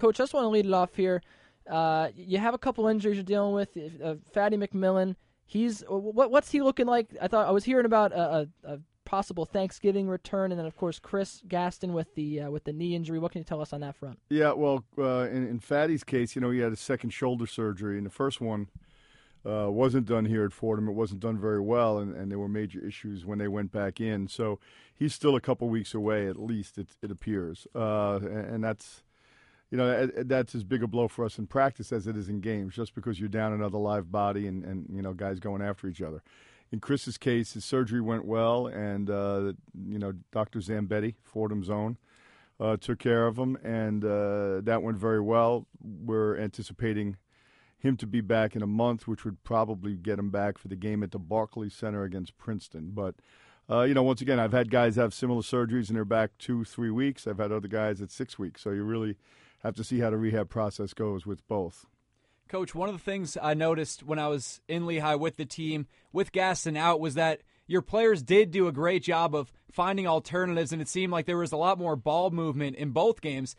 Coach, I just want to lead it off here. Uh, you have a couple injuries you're dealing with. Uh, Fatty McMillan, he's what, what's he looking like? I thought I was hearing about a, a, a possible Thanksgiving return, and then of course Chris Gaston with the uh, with the knee injury. What can you tell us on that front? Yeah, well, uh, in, in Fatty's case, you know, he had a second shoulder surgery, and the first one uh, wasn't done here at Fordham. It wasn't done very well, and, and there were major issues when they went back in. So he's still a couple weeks away, at least it, it appears, uh, and, and that's you know that's as big a blow for us in practice as it is in games. Just because you're down another live body and, and you know guys going after each other. In Chris's case, his surgery went well, and uh, you know Dr. Zambetti, Fordham's own, uh, took care of him, and uh, that went very well. We're anticipating him to be back in a month, which would probably get him back for the game at the Barclays Center against Princeton. But uh, you know, once again, I've had guys have similar surgeries and they're back two, three weeks. I've had other guys at six weeks. So you really have to see how the rehab process goes with both. Coach, one of the things I noticed when I was in Lehigh with the team, with Gaston out, was that your players did do a great job of finding alternatives, and it seemed like there was a lot more ball movement in both games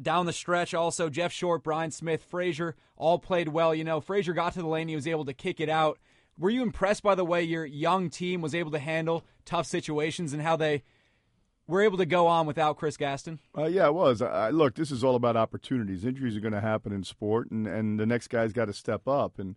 down the stretch. Also, Jeff Short, Brian Smith, Frazier all played well. You know, Frazier got to the lane, he was able to kick it out. Were you impressed by the way your young team was able to handle tough situations and how they were able to go on without Chris Gaston? Uh, yeah, it was. I, look, this is all about opportunities. Injuries are going to happen in sport, and, and the next guy's got to step up. And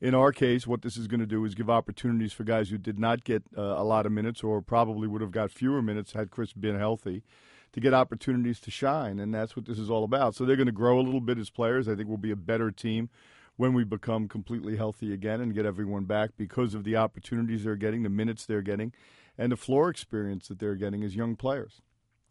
in our case, what this is going to do is give opportunities for guys who did not get uh, a lot of minutes or probably would have got fewer minutes had Chris been healthy to get opportunities to shine, and that's what this is all about. So they're going to grow a little bit as players. I think we'll be a better team when we become completely healthy again and get everyone back because of the opportunities they're getting, the minutes they're getting, and the floor experience that they're getting as young players.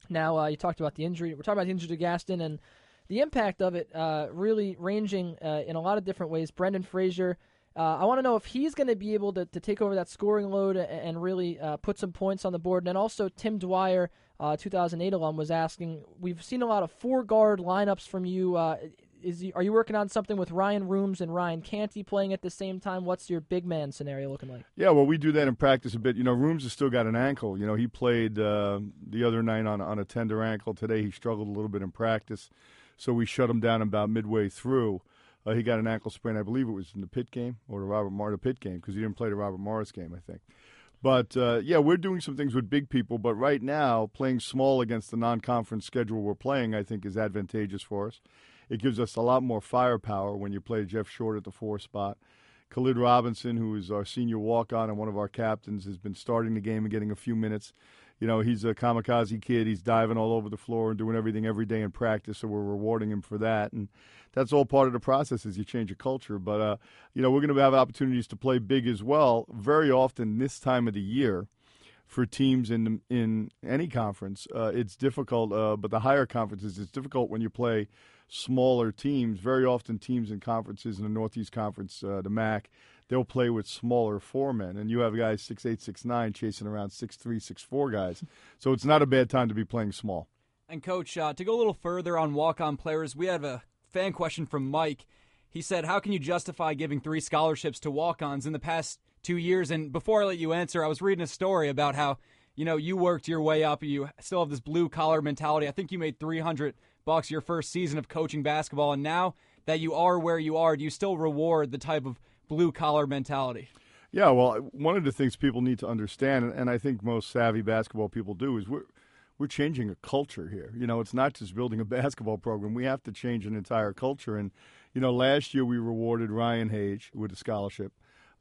Now, uh, you talked about the injury. We're talking about the injury to Gaston and the impact of it uh, really ranging uh, in a lot of different ways. Brendan Frazier, uh, I want to know if he's going to be able to, to take over that scoring load and, really uh, put some points on the board. And then also Tim Dwyer uh, 2008 alum, was asking. We've seen a lot of four guard lineups from you. Is are you working on something with Ryan Rooms and Ryan Canty playing at the same time? What's your big man scenario looking like? Yeah, well, we do that in practice a bit. You know, Rooms has still got an ankle. You know, he played uh, the other night on on a tender ankle. Today he struggled a little bit in practice, so we shut him down about midway through. Uh, he got an ankle sprain, I believe it was in the Pitt game or the Robert Morris Pitt game because he didn't play the Robert Morris game, I think. But uh, yeah, we're doing some things with big people. But right now, playing small against the non-conference schedule we're playing, I think, is advantageous for us. It gives us a lot more firepower when you play Jeff Short at the four spot. Khalid Robinson, who is our senior walk-on and one of our captains, has been starting the game and getting a few minutes you know, he's a kamikaze kid. He's diving all over the floor and doing everything every day in practice. So we're rewarding him for that, and that's all part of the process as you change a culture. But uh, you know, we're going to have opportunities to play big as well. Very often this time of the year, for teams in in any conference, uh, it's difficult. Uh, but the higher conferences, it's difficult when you play smaller teams. Very often, teams in conferences in the Northeast Conference, uh, the MAC they'll play with smaller four men, and you have guys six eight, six nine chasing around six three, six four guys. So it's not a bad time to be playing small. And coach, uh, to go a little further on walk on players, we have a fan question from Mike. He said, "How can you justify giving three scholarships to walk ons in the past two years?" And before I let you answer, I was reading a story about how you know you worked your way up. You still have this blue collar mentality. I think you made three hundred bucks your first season of coaching basketball, and now that you are where you are, do you still reward the type of blue collar mentality. Yeah, well, one of the things people need to understand, and I think most savvy basketball people do, is we're we're changing a culture here. You know, it's not just building a basketball program. We have to change an entire culture. And you know, last year we rewarded Ryan Hage with a scholarship.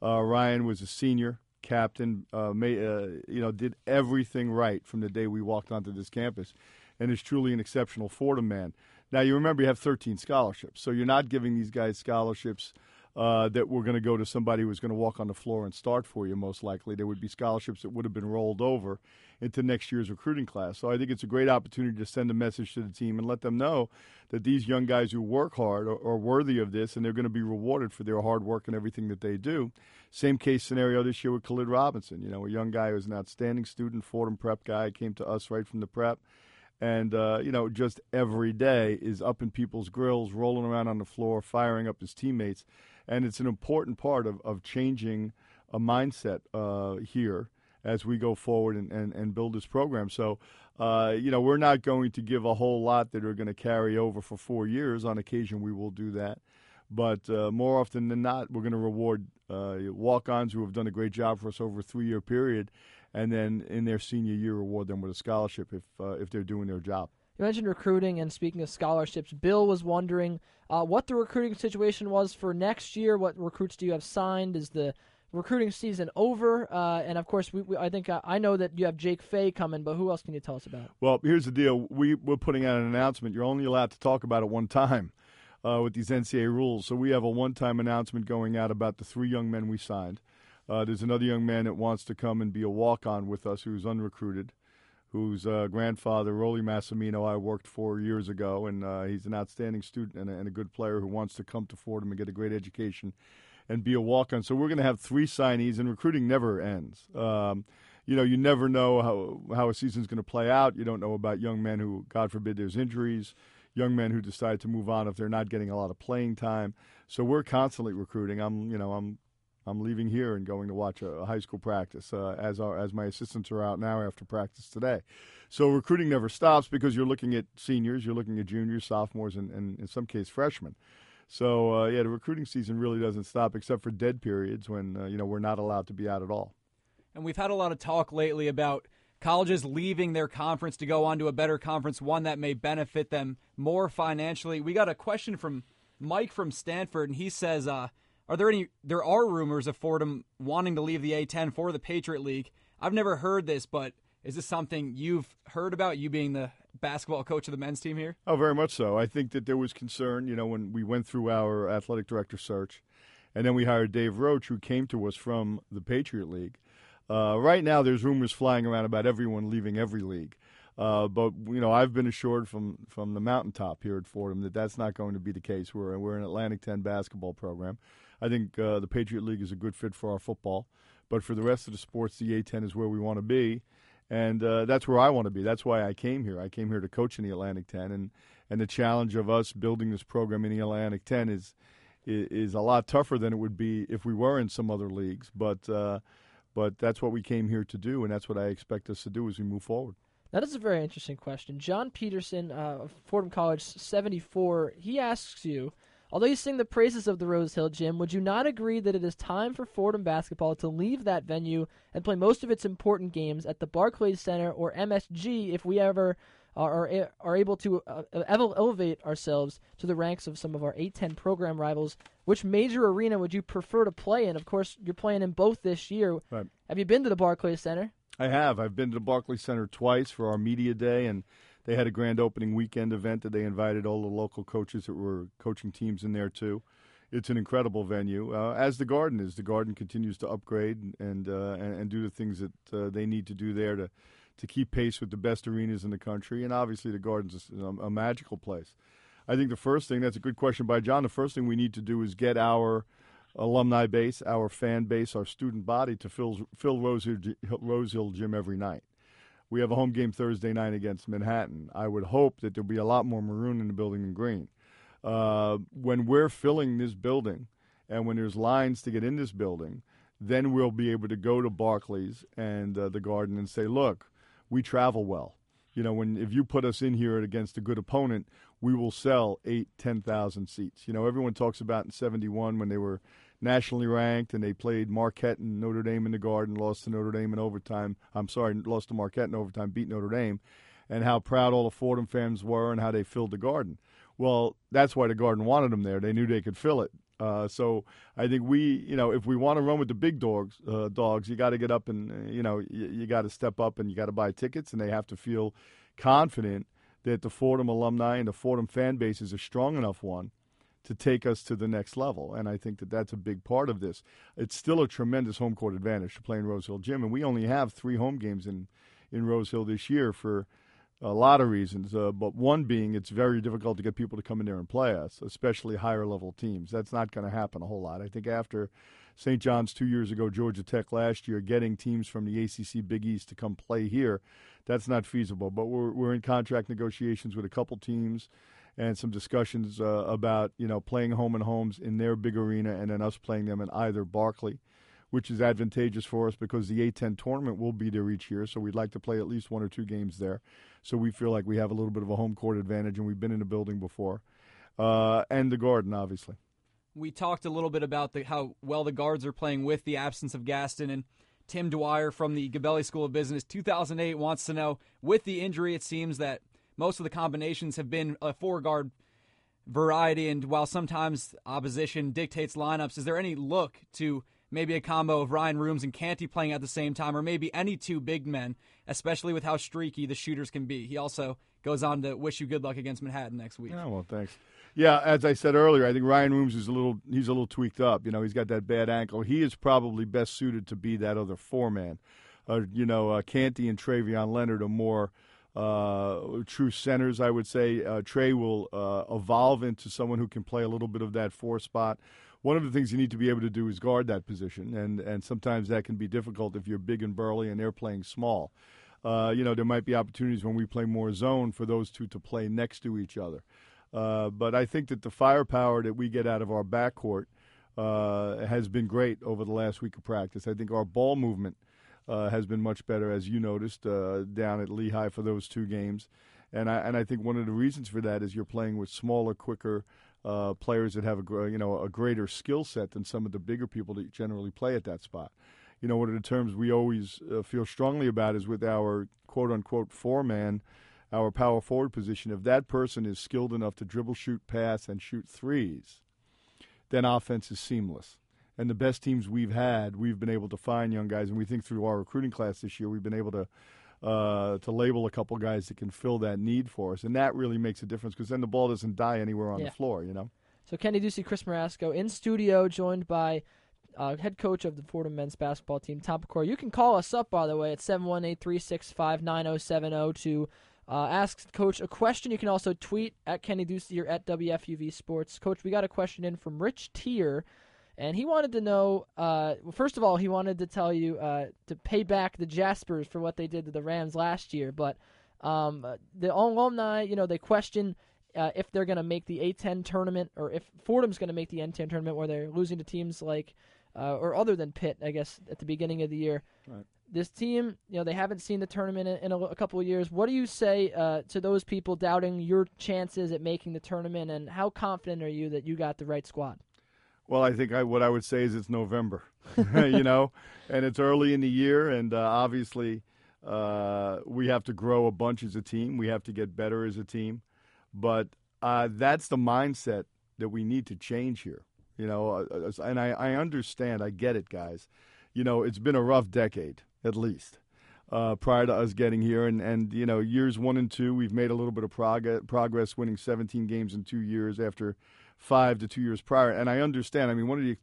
Uh, Ryan was a senior captain. Uh, may, uh, you know, did everything right from the day we walked onto this campus, and is truly an exceptional Fordham man. Now you remember you have 13 scholarships, so you're not giving these guys scholarships uh, that were going to go to somebody who was going to walk on the floor and start for you, most likely. There would be scholarships that would have been rolled over into next year's recruiting class. So I think it's a great opportunity to send a message to the team and let them know that these young guys who work hard are, are worthy of this and they're going to be rewarded for their hard work and everything that they do. Same case scenario this year with Khalid Robinson. You know, a young guy who's an outstanding student, Fordham prep guy, came to us right from the prep and uh, you know just every day is up in people's grills rolling around on the floor firing up his teammates and it's an important part of, of changing a mindset uh, here as we go forward and, and, and build this program. So Uh, you know, we're not going to give a whole lot that are going to carry over for four years. On occasion, we will do that. But uh, more often than not, we're going to reward uh, walk ons who have done a great job for us over a three year period. And then in their senior year, reward them with a scholarship if, uh, if they're doing their job. You mentioned recruiting, and speaking of scholarships, Bill was wondering uh, what the recruiting situation was for next year. What recruits do you have signed? Is the recruiting season over? Uh, and of course, we, we, I think uh, I know that you have Jake Fay coming, but who else can you tell us about? Well, here's the deal: we we're putting out an announcement. You're only allowed to talk about it one time uh, with these NCAA rules. So we have a one-time announcement going out about the three young men we signed. Uh, there's another young man that wants to come and be a walk-on with us who's unrecruited whose uh, grandfather, Rollie Massimino, I worked for years ago, and uh, he's an outstanding student and a, and a, good player who wants to come to Fordham and get a great education and be a walk-on. So we're going to have three signees, and recruiting never ends. Um, you know, you never know how how a season's going to play out. You don't know about young men who, God forbid, there's injuries. Young men who decide to move on if they're not getting a lot of playing time. So we're constantly recruiting. I'm, you know, I'm I'm leaving here and going to watch a, high school practice uh, as our, as my assistants are out now after practice today. So recruiting never stops because you're looking at seniors, you're looking at juniors, sophomores, and, and in some case freshmen. So uh, yeah, the recruiting season really doesn't stop except for dead periods when uh, you know we're not allowed to be out at all. And we've had a lot of talk lately about colleges leaving their conference to go on to a better conference, one that may benefit them more financially. We got a question from Mike from Stanford, and he says. Uh, are there any? There are rumors of Fordham wanting to leave the A10 for the Patriot League. I've never heard this, but is this something you've heard about? You being the basketball coach of the men's team here? Oh, very much so. I think that there was concern. You know, when we went through our athletic director search, and then we hired Dave Roach, who came to us from the Patriot League. Uh, right now, there's rumors flying around about everyone leaving every league. Uh, but you know, I've been assured from from the mountaintop here at Fordham that that's not going to be the case. We're we're an Atlantic 10 basketball program. I think uh, the Patriot League is a good fit for our football. But for the rest of the sports, the A10 is where we want to be. And uh, that's where I want to be. That's why I came here. I came here to coach in the Atlantic 10. And, and the challenge of us building this program in the Atlantic 10 is, is, a lot tougher than it would be if we were in some other leagues. But, uh, but that's what we came here to do, and that's what I expect us to do as we move forward. That is a very interesting question. John Peterson uh, Fordham College 74, he asks you – Although you sing the praises of the Rose Hill Gym, would you not agree that it is time for Fordham basketball to leave that venue and play most of its important games at the Barclays Center or MSG if we ever are, are able to uh, elevate ourselves to the ranks of some of our A10 program rivals? Which major arena would you prefer to play in? Of course, you're playing in both this year. Right. Have you been to the Barclays Center? I have. I've been to the Barclays Center twice for our media day and – they had a grand opening weekend event that they invited all the local coaches that were coaching teams in there too. It's an incredible venue, uh, as the Garden is. The Garden continues to upgrade and uh, and, and, do the things that uh, they need to do there to to keep pace with the best arenas in the country. And obviously, the Garden's a, a magical place. I think the first thing that's a good question by John. The first thing we need to do is get our alumni base, our fan base, our student body to fill fill Rose Hill, Rose Hill Gym every night we have a home game Thursday night against Manhattan. I would hope that there'll be a lot more maroon in the building than green. Uh, when we're filling this building and when there's lines to get in this building, then we'll be able to go to Barclays and uh, the Garden and say, look, we travel well. You know, when if you put us in here against a good opponent, we will sell eight, ten thousand seats. You know, everyone talks about in '71 when they were nationally ranked, and they played Marquette and Notre Dame in the Garden, lost to Notre Dame in overtime. I'm sorry, lost to Marquette in overtime, beat Notre Dame, and how proud all the Fordham fans were and how they filled the Garden. Well, that's why the Garden wanted them there. They knew they could fill it. Uh, so I think we, you know, if we want to run with the big dogs, uh, dogs, you got to get up and, you know, you got to step up and you got to buy tickets, and they have to feel confident that the Fordham alumni and the Fordham fan base is a strong enough one to take us to the next level. And I think that that's a big part of this. It's still a tremendous home court advantage to play in Rose Hill Gym, and we only have three home games in in Rose Hill this year for a lot of reasons. Uh, but one being it's very difficult to get people to come in there and play us, especially higher level teams. That's not going to happen a whole lot. I think after St. John's two years ago, Georgia Tech last year, getting teams from the ACC Big East to come play here, that's not feasible. But we're we're in contract negotiations with a couple teams and some discussions uh, about you know playing home and homes in their big arena and then us playing them in either Barclay, which is advantageous for us because the A10 tournament will be there each year. So we'd like to play at least one or two games there. So we feel like we have a little bit of a home court advantage, and we've been in the building before. Uh, and the Garden, obviously. We talked a little bit about the, how well the guards are playing with the absence of Gaston and Tim Dwyer from the Gabelli School of Business 2008 wants to know with the injury, it seems that most of the combinations have been a four guard variety. And while sometimes opposition dictates lineups, is there any look to maybe a combo of Ryan Rooms and Canty playing at the same time, or maybe any two big men, especially with how streaky the shooters can be? He also goes on to wish you good luck against Manhattan next week. Yeah, well, thanks. Yeah, as I said earlier, I think Ryan Rooms is a little he's a little tweaked up. You know, he's got that bad ankle. He is probably best suited to be that other four man. Uh, you know, uh, Canty and Travion Leonard are more uh, true centers, I would say. Uh, Trey will uh, evolve into someone who can play a little bit of that four spot. One of the things you need to be able to do is guard that position, and, and sometimes that can be difficult if you're big and burly and they're playing small. Uh, you know, there might be opportunities when we play more zone for those two to play next to each other. Uh, but I think that the firepower that we get out of our backcourt uh, has been great over the last week of practice. I think our ball movement uh, has been much better, as you noticed uh, down at Lehigh for those two games. And I and I think one of the reasons for that is you're playing with smaller, quicker uh, players that have a you know a greater skill set than some of the bigger people that generally play at that spot. You know, one of the terms we always uh, feel strongly about is with our quote unquote four man, our power forward position. If that person is skilled enough to dribble, shoot, pass, and shoot threes, then offense is seamless and the best teams we've had, we've been able to find young guys, and we think through our recruiting class this year, we've been able to uh, to label a couple guys that can fill that need for us, and that really makes a difference because then the ball doesn't die anywhere on yeah. the floor, you know. So Kenny Ducey, Chris Marasco in studio, joined by uh, head coach of the Fordham men's basketball team, Tom Pecora. You can call us up, by the way, at 718-365-9070 to uh, ask Coach a question. You can also tweet at Kenny Ducey or at WFUV Sports. Coach, we got a question in from Rich Tier and he wanted to know. Uh, well, first of all, he wanted to tell you uh, to pay back the Jaspers for what they did to the Rams last year. But um, uh, the alumni, you know, they question uh, if they're going to make the A10 tournament or if Fordham's going to make the A10 tournament, where they're losing to teams like uh, or other than Pitt, I guess, at the beginning of the year. Right. This team, you know, they haven't seen the tournament in, in a, a, couple of years. What do you say uh, to those people doubting your chances at making the tournament, and how confident are you that you got the right squad? Well, I think I, what I would say is it's November, you know, and it's early in the year, and uh, obviously uh, we have to grow a bunch as a team. We have to get better as a team, but uh, that's the mindset that we need to change here, you know. Uh, uh, and I, I understand, I get it, guys. You know, it's been a rough decade at least. Uh, prior to us getting here. And, and, you know, years one and two, we've made a little bit of prog- progress, winning 17 games in two years after five to two years prior. And I understand. I mean, one of the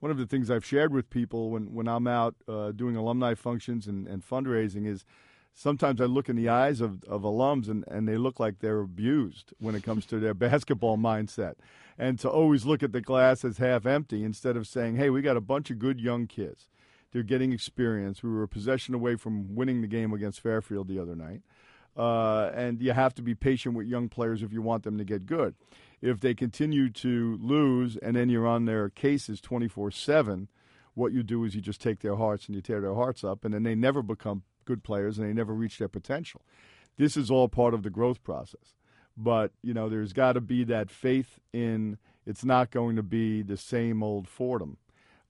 one of the things I've shared with people when, when I'm out uh, doing alumni functions and, and fundraising is sometimes I look in the eyes of, of alums and, and they look like they're abused when it comes to their basketball mindset. And to always look at the glass as half empty instead of saying, hey, we got a bunch of good young kids. They're getting experience. We were a possession away from winning the game against Fairfield the other night. Uh, and you have to be patient with young players if you want them to get good if they continue to lose and then you're on their cases 24 7, what you do is you just take their hearts and you tear their hearts up, and then they never become good players and they never reach their potential. This is all part of the growth process. But, you know, there's got to be that faith in it's not going to be the same old Fordham.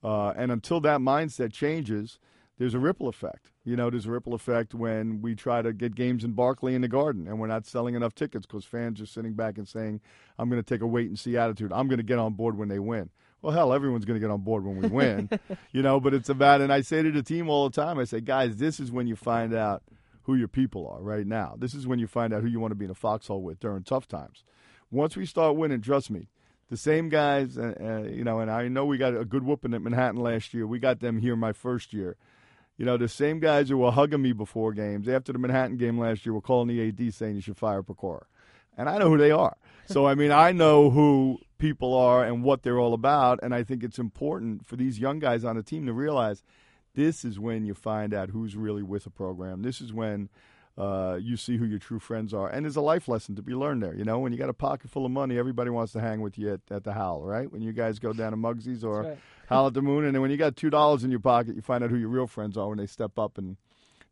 Uh, and until that mindset changes, there's a ripple effect. You know, there's a ripple effect when we try to get games in Barclay in the Garden and we're not selling enough tickets because fans are sitting back and saying, I'm going to take a wait and see attitude. I'm going to get on board when they win. Well, hell, everyone's going to get on board when we win, you know, but it's about, and I say to the team all the time, I say, guys, this is when you find out who your people are right now. This is when you find out who you want to be in a foxhole with during tough times. Once we start winning, trust me, the same guys, uh, uh, you know, and I know we got a good whooping at Manhattan last year. We got them here my first year. You know, the same guys who were hugging me before games, after the Manhattan game last year, were calling the AD saying you should fire Pecora. And I know who they are. So, I mean, I know who people are and what they're all about. And I think it's important for these young guys on the team to realize this is when you find out who's really with a program. This is when uh, you see who your true friends are. And there's a life lesson to be learned there. You know, when you got a pocket full of money, everybody wants to hang with you at, at the Howl, right? When you guys go down to Mugsy's or right. Howl at the Moon, and then when you got two dollars in your pocket, you find out who your real friends are when they step up and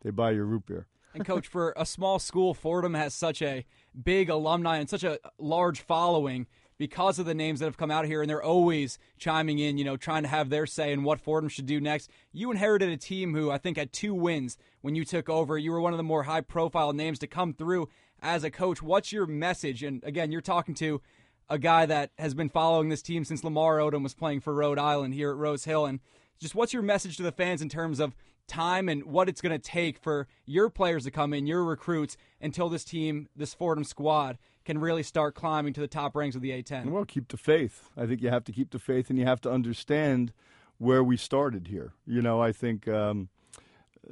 they buy your root beer. And coach, for a small school, Fordham has such a big alumni and such a large following because of the names that have come out here, and they're always chiming in, you know, trying to have their say in what Fordham should do next. You inherited a team who I think had two wins when you took over. You were one of the more high profile names to come through as a coach. What's your message? And again, you're talking to a guy that has been following this team since Lamar Odom was playing for Rhode Island here at Rose Hill. And just what's your message to the fans in terms of time and what it's going to take for your players to come in, your recruits, until this team, this Fordham squad, can really start climbing to the top ranks of the A10? Well, keep the faith. I think you have to keep the faith, and you have to understand where we started here. You know, I think um,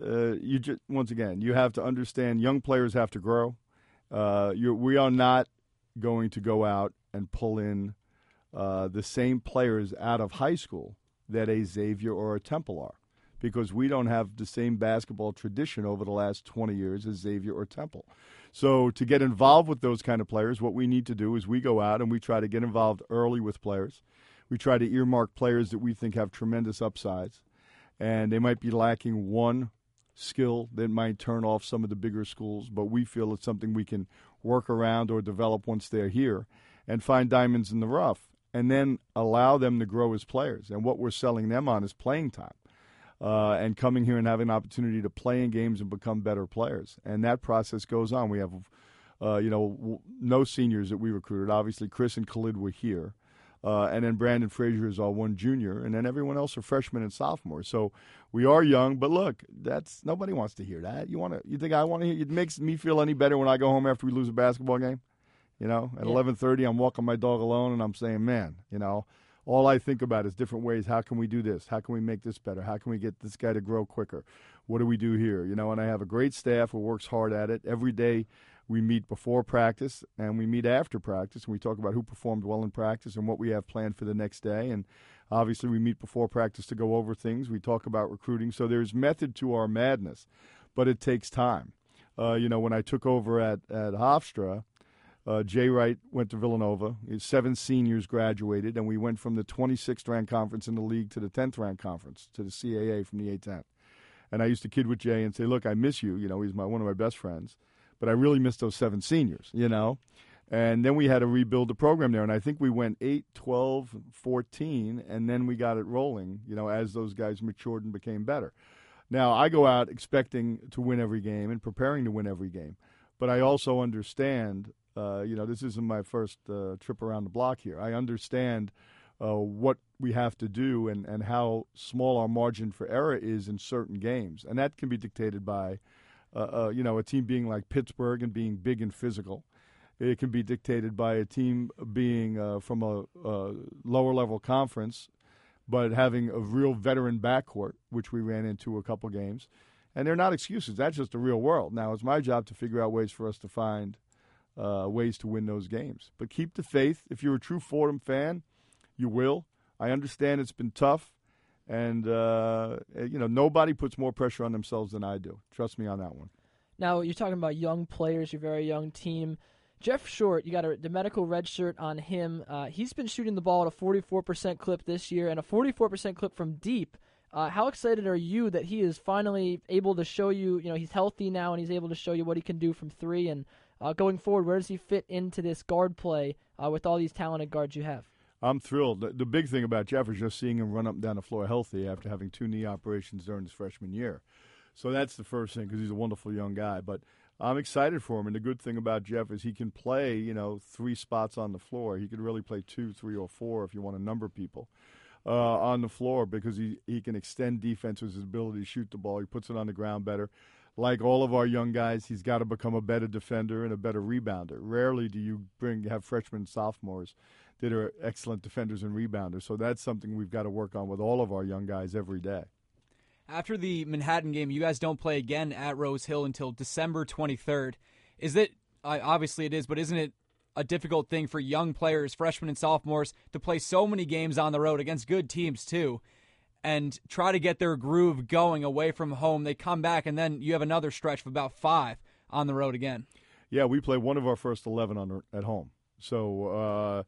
uh, you just once again you have to understand young players have to grow. Uh, we are not going to go out and pull in uh, the same players out of high school that a Xavier or a Temple are because we don't have the same basketball tradition over the last 20 years as Xavier or Temple. So to get involved with those kind of players, what we need to do is we go out and we try to get involved early with players. We try to earmark players that we think have tremendous upsides, and they might be lacking one skill that might turn off some of the bigger schools, but we feel it's something we can work around or develop once they're here and find diamonds in the rough and then allow them to grow as players. And what we're selling them on is playing time. Uh, and coming here and having an opportunity to play in games and become better players. And that process goes on. We have, uh, you know, w- no seniors that we recruited. Obviously, Chris and Khalid were here. Uh, and then Branden Frazier is our one junior, and then everyone else are freshmen and sophomores. So we are young, but look, that's nobody wants to hear that. You want to? You think I want to hear? It makes me feel any better when I go home after we lose a basketball game. You know, at eleven thirty, I'm walking my dog alone, and I'm saying, "Man, you know, all I think about is different ways. How can we do this? How can we make this better? How can we get this guy to grow quicker? What do we do here? You know, and I have a great staff who works hard at it. Every day we meet before practice and we meet after practice, and we talk about who performed well in practice and what we have planned for the next day. And obviously, we meet before practice to go over things. We talk about recruiting. So there's method to our madness, but it takes time. Uh, you know, when I took over at, at Hofstra, uh, Jay Wright went to Villanova. His Seven seniors graduated, and we went from the 26th ranked conference in the league to the 10th ranked conference to the CAA from the A10. And I used to kid with Jay and say, "Look, I miss you. You know, he's my one of my best friends, but I really miss those seven seniors. You know." And then we had to rebuild the program there. And I think we went 8, 12, 14, and then we got it rolling, you know, as those guys matured and became better. Now, I go out expecting to win every game and preparing to win every game. But I also understand uh, you know, this isn't my first uh, trip around the block here. I understand uh, what we have to do and, and how small our margin for error is in certain games, and that can be dictated by, uh, uh, you know, a team being like Pittsburgh and being big and physical. It can be dictated by a team being from a, a lower level conference, but having a real veteran backcourt, which we ran into a couple games. And they're not excuses. That's just the real world. Now, it's my job to figure out ways for us to find uh, ways to win those games. But keep the faith. If you're a true Fordham fan, you will. I understand it's been tough, and uh, you know nobody puts more pressure on themselves than I do. Trust me on that one. Now you're talking about young players, your very young team. Jeff Short, you got a, the medical red shirt on him. Uh, he's been shooting the ball at a 44% clip this year and a 44% clip from deep. Uh, how excited are you that he is finally able to show you? You know, he's healthy now and he's able to show you what he can do from three. And uh, going forward, where does he fit into this guard play uh, with all these talented guards you have? I'm thrilled. The, the, big thing about Jeff is just seeing him run up and down the floor healthy after having two knee operations during his freshman year. So that's the first thing because he's a wonderful young guy. But I'm excited for him. And the good thing about Jeff is he can play, you know, three spots on the floor. He could really play two, three, or four if you want to number people. Uh, on the floor because he, he can extend defense with his ability to shoot the ball. He puts it on the ground better like all of our young guys, he's got to become a better defender and a better rebounder. Rarely do you bring have freshmen and sophomores that are excellent defenders and rebounders. So that's something we've got to work on with all of our young guys every day. After the Manhattan game, you guys don't play again at Rose Hill until December 23rd. Is it obviously it is, but isn't it a difficult thing for young players, freshmen and sophomores, to play so many games on the road against good teams too? And try to get their groove going away from home. They come back, and then you have another stretch of about five on the road again. Yeah, we play one of our first 11 on at home. So uh,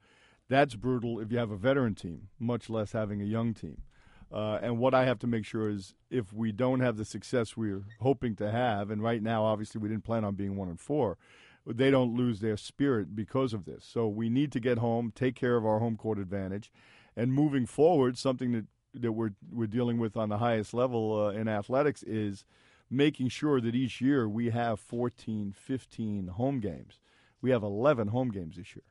that's brutal if you have a veteran team, much less having a young team. Uh, and what I have to make sure is if we don't have the success we're hoping to have, and right now, obviously, we didn't plan on being one and four, they don't lose their spirit because of this. So we need to get home, take care of our home court advantage, and moving forward, something that that we're we're dealing with on the highest level uh, in athletics is making sure that each year we have 14, 15 home games. We have 11 home games this year.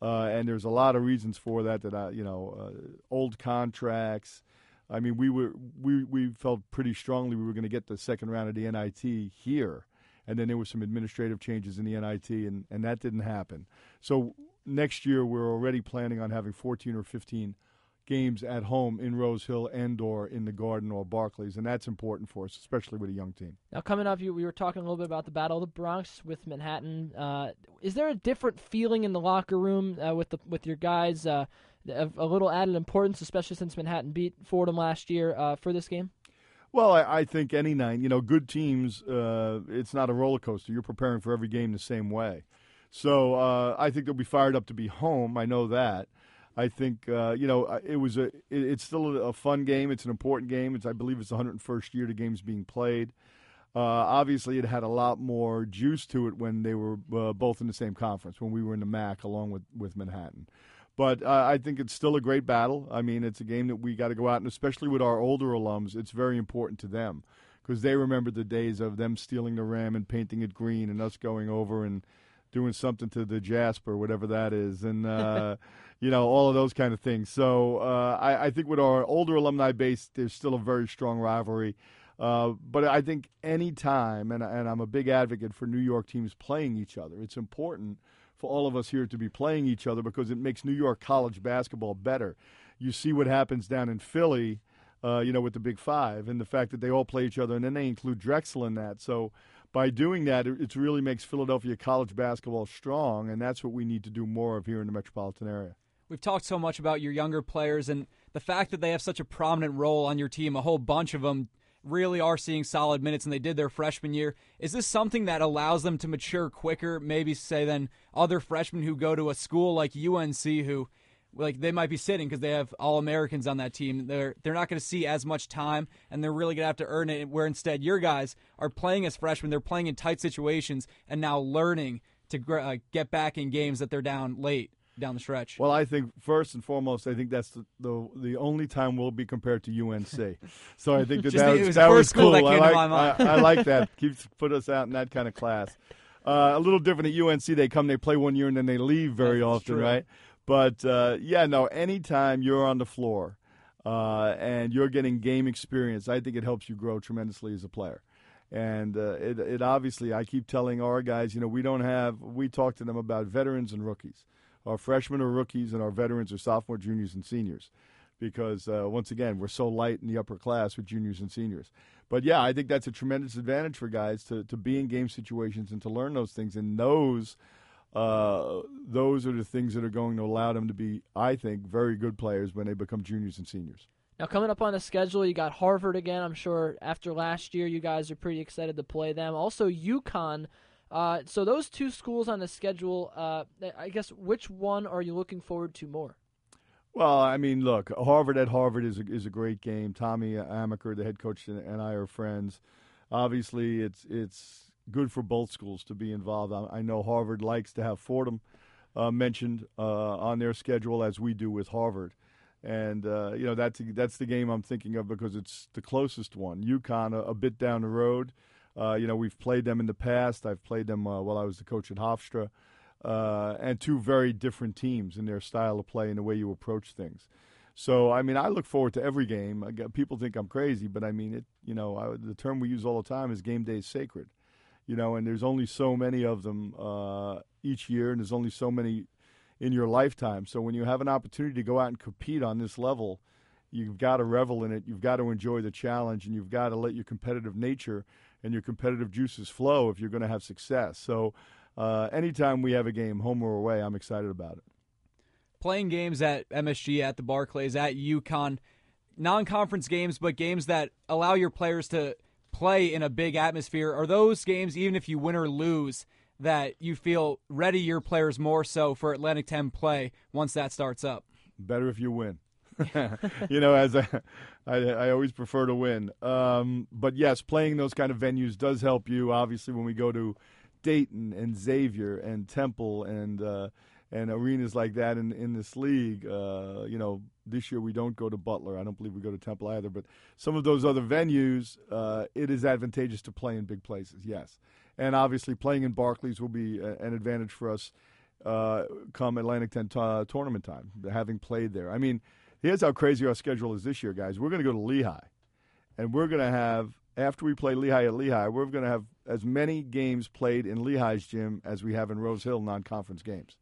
Uh, and there's a lot of reasons for that. That I, you know, uh, old contracts. I mean, we were we we felt pretty strongly we were going to get the second round of the NIT here, and then there were some administrative changes in the NIT, and and that didn't happen. So next year we're already planning on having 14 or 15 games at home in Rose Hill and or in the Garden or Barclays, and that's important for us, especially with a young team. Now, coming up, you, we were talking a little bit about the Battle of the Bronx with Manhattan. Uh, is there a different feeling in the locker room uh, with the with your guys? Uh, a little added importance, especially since Manhattan beat Fordham last year uh, for this game. Well, I, I, think any night, you know, good teams, uh, it's not a roller coaster. You're preparing for every game the same way. So uh, I think they'll be fired up to be home. I know that. I think uh, you know it was a. It, it's still a, fun game. It's an important game. It's I believe it's the 101st year the game's being played. Uh, obviously, it had a lot more juice to it when they were uh, both in the same conference when we were in the MAC along with with Manhattan. But uh, I think it's still a great battle. I mean, it's a game that we got to go out and especially with our older alums, it's very important to them because they remember the days of them stealing the ram and painting it green and us going over and doing something to the Jasper, whatever that is, and uh, you know all of those kind of things. So uh, I, I, think with our older alumni base, there's still a very strong rivalry. Uh, but I think any time, and, and I'm a big advocate for New York teams playing each other. It's important for all of us here to be playing each other because it makes New York college basketball better. You see what happens down in Philly. Uh, you know, with the Big Five, and the fact that they all play each other, and then they include Drexel in that. So by doing that, it, really makes Philadelphia college basketball strong, and that's what we need to do more of here in the metropolitan area. We've talked so much about your younger players and the fact that they have such a prominent role on your team. A whole bunch of them really are seeing solid minutes, and they did their freshman year. Is this something that allows them to mature quicker, maybe say than other freshmen who go to a school like UNC, who like they might be sitting because they have all Americans on that team. They're they're not going to see as much time, and they're really going to have to earn it. Where instead, your guys are playing as freshmen. They're playing in tight situations and now learning to uh, get back in games that they're down late down the stretch. Well, I think first and foremost, I think that's the the, the only time we'll be compared to UNC. so I think that that was, that was cool. That I, like, I, I, like that. Keeps put us out in that kind of class. Uh, a little different at UNC. They come, they play one year, and then they leave very that's often, true. right? But uh, yeah, no. Anytime you're on the floor uh, and you're getting game experience, I think it helps you grow tremendously as a player. And uh, it, it obviously, I keep telling our guys, you know, we don't have. We talk to them about veterans and rookies. Our freshmen are rookies, and our veterans are sophomore, juniors, and seniors. Because uh, once again, we're so light in the upper class with juniors and seniors. But yeah, I think that's a tremendous advantage for guys to, to be in game situations and to learn those things. And those uh, those are the things that are going to allow them to be, I think, very good players when they become juniors and seniors. Now, coming up on the schedule, you got Harvard again. I'm sure after last year, you guys are pretty excited to play them. Also, UConn. Uh, so those two schools on the schedule, uh, I guess, which one are you looking forward to more? Well, I mean, look, Harvard at Harvard is a, is a great game. Tommy Amaker, the head coach, and I are friends. Obviously, it's it's good for both schools to be involved. I, I know Harvard likes to have Fordham uh, mentioned uh, on their schedule as we do with Harvard. And uh, you know that's that's the game I'm thinking of because it's the closest one. UConn a, a bit down the road. Uh, you know we've played them in the past. I've played them uh, while I was the coach at Hofstra, uh, and two very different teams in their style of play and the way you approach things. So I mean, I look forward to every game. People think I'm crazy, but I mean it. You know, I, the term we use all the time is game day is sacred you know, and there's only so many of them uh, each year, and there's only so many in your lifetime. So when you have an opportunity to go out and compete on this level, you've got to revel in it. You've got to enjoy the challenge, and you've got to let your competitive nature and your competitive juices flow if you're going to have success. So uh, anytime we have a game, home or away, I'm excited about it. Playing games at MSG, at the Barclays, at UConn, non-conference games, but games that allow your players to – play in a big atmosphere. Are those games, even if you win or lose, that you feel ready your players more so for Atlantic 10 play once that starts up? Better if you win. you know, as I, I, I, always prefer to win. Um, but yes, playing those kind of venues does help you. Obviously, when we go to Dayton and Xavier and Temple and uh, and arenas like that in in this league. Uh, you know, this year we don't go to Butler. I don't believe we go to Temple either. But some of those other venues, uh, it is advantageous to play in big places. Yes, and obviously playing in Barclays will be a, an advantage for us uh, come Atlantic 10 t- uh, tournament time. Having played there, I mean, here's how crazy our schedule is this year, guys. We're going to go to Lehigh, and we're going to have after we play Lehigh at Lehigh, we're going to have as many games played in Lehigh's gym as we have in Rose Hill non-conference games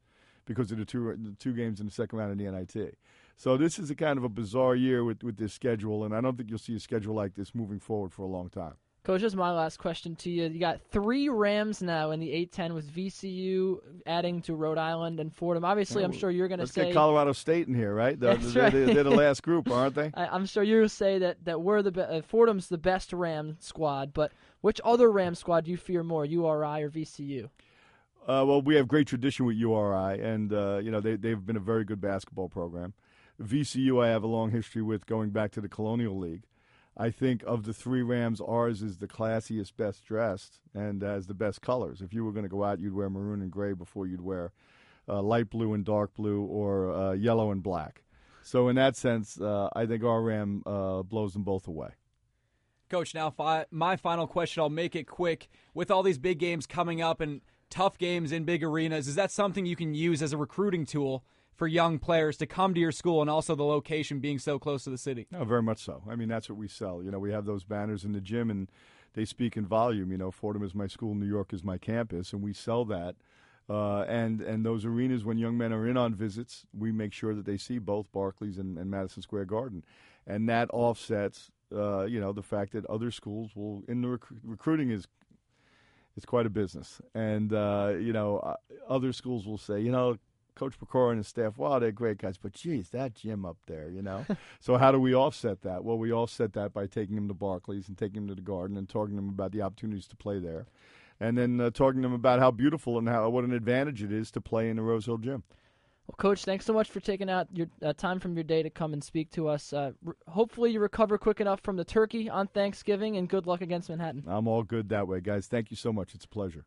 because of the two the two games in the second round of the NIT. So this is a kind of a bizarre year with with this schedule, and I don't think you'll see a schedule like this moving forward for a long time. Coach, just my last question to you. You got three Rams now in the A10 with VCU adding to Rhode Island and Fordham. Obviously, I'm sure you're going to say. Get Colorado State in here, right? They're, That's they're, right. they're, the last group, aren't they? I, am sure you'll say that, that we're the be- uh, Fordham's the best Ram squad, but which other Ram squad do you fear more, URI or VCU? Uh, well, we have great tradition with URI, and uh, you know they they've been a very good basketball program. VCU, I have a long history with, going back to the Colonial League. I think of the three Rams, ours is the classiest, best dressed, and has the best colors. If you were going to go out, you'd wear maroon and gray before you'd wear uh, light blue and dark blue or uh, yellow and black. So in that sense, uh, I think our Ram uh, blows them both away. Coach, now fi- my final question. I'll make it quick. With all these big games coming up and tough games in big arenas, is that something you can use as a recruiting tool for young players to come to your school and also the location being so close to the city. No, very much so. I mean, that's what we sell. You know, we have those banners in the gym and they speak in volume. You know, Fordham is my school, New York is my campus, and we sell that. Uh, and and those arenas, when young men are in on visits, we make sure that they see both Barclays and, and Madison Square Garden, and that offsets, uh, you know, the fact that other schools will in the rec- recruiting is it's quite a business, and uh, you know, uh, other schools will say, you know, Coach Pecora and his staff, wow, they're great guys, but geez, that gym up there, you know. so how do we offset that? Well, we offset that by taking them to Barclays and taking them to the Garden and talking to them about the opportunities to play there, and then uh, talking to them about how beautiful and how what an advantage it is to play in the Rose Hill Gym. Well, Coach, thanks so much for taking out your uh, time from your day to come and speak to us. Uh, hopefully, you recover quick enough from the turkey on Thanksgiving, and good luck against Manhattan. I'm all good that way, guys. Thank you so much. It's a pleasure.